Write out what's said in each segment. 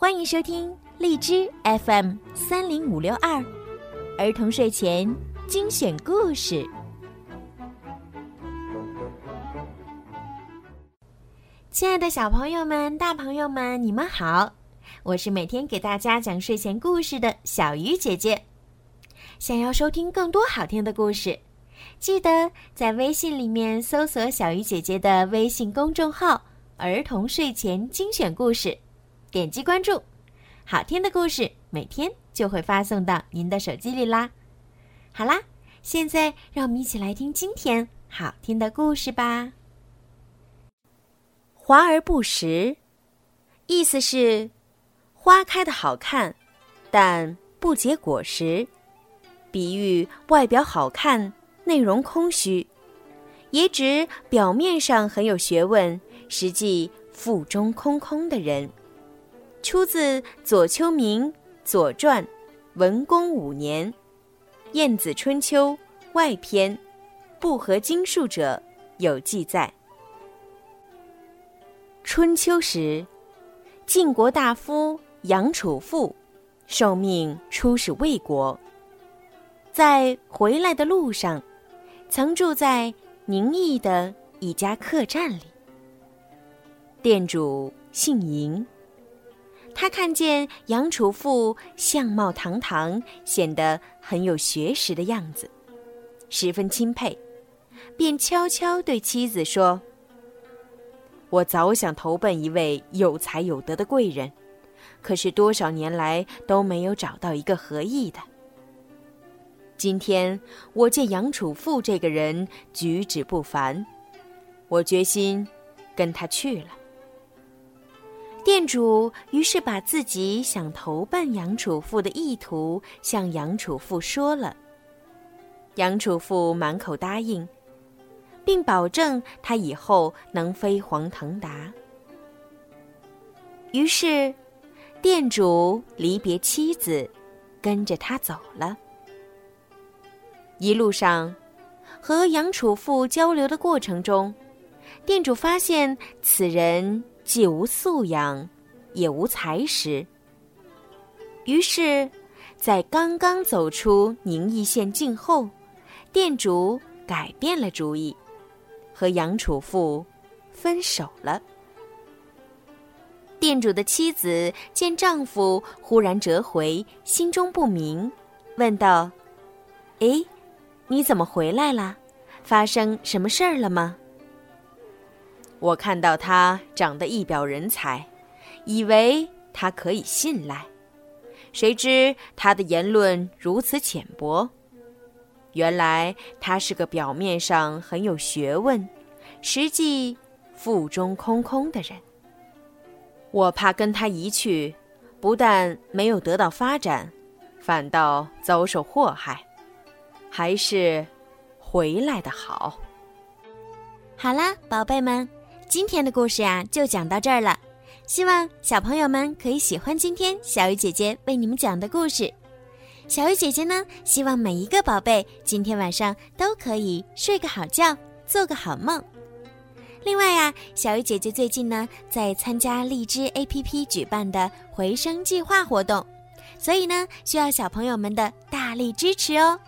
欢迎收听荔枝 FM 三零五六二儿童睡前精选故事。亲爱的小朋友们、大朋友们，你们好！我是每天给大家讲睡前故事的小鱼姐姐。想要收听更多好听的故事，记得在微信里面搜索小鱼姐姐的微信公众号“儿童睡前精选故事”。点击关注，好听的故事每天就会发送到您的手机里啦。好啦，现在让我们一起来听今天好听的故事吧。华而不实，意思是花开的好看，但不结果实，比喻外表好看，内容空虚，也指表面上很有学问，实际腹中空空的人。出自左丘明《左传》，文公五年，《晏子春秋》外篇，不合经术者有记载。春秋时，晋国大夫杨楚父受命出使魏国，在回来的路上，曾住在宁邑的一家客栈里。店主姓嬴。他看见杨楚富相貌堂堂，显得很有学识的样子，十分钦佩，便悄悄对妻子说：“我早想投奔一位有才有德的贵人，可是多少年来都没有找到一个合意的。今天我见杨楚富这个人举止不凡，我决心跟他去了。”店主于是把自己想投奔杨楚富的意图向杨楚富说了。杨楚富满口答应，并保证他以后能飞黄腾达。于是，店主离别妻子，跟着他走了。一路上，和杨楚富交流的过程中，店主发现此人。既无素养，也无才识。于是，在刚刚走出宁邑县境后，店主改变了主意，和杨楚富分手了。店主的妻子见丈夫忽然折回，心中不明，问道：“哎，你怎么回来了？发生什么事儿了吗？”我看到他长得一表人才，以为他可以信赖，谁知他的言论如此浅薄。原来他是个表面上很有学问，实际腹中空空的人。我怕跟他一去，不但没有得到发展，反倒遭受祸害，还是回来的好。好啦，宝贝们。今天的故事呀，就讲到这儿了。希望小朋友们可以喜欢今天小鱼姐姐为你们讲的故事。小鱼姐姐呢，希望每一个宝贝今天晚上都可以睡个好觉，做个好梦。另外呀，小鱼姐姐最近呢在参加荔枝 APP 举办的回声计划活动，所以呢需要小朋友们的大力支持哦。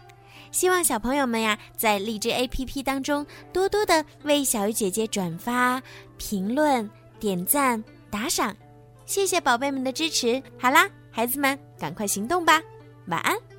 希望小朋友们呀，在荔枝 APP 当中多多的为小鱼姐姐转发、评论、点赞、打赏，谢谢宝贝们的支持。好啦，孩子们，赶快行动吧，晚安。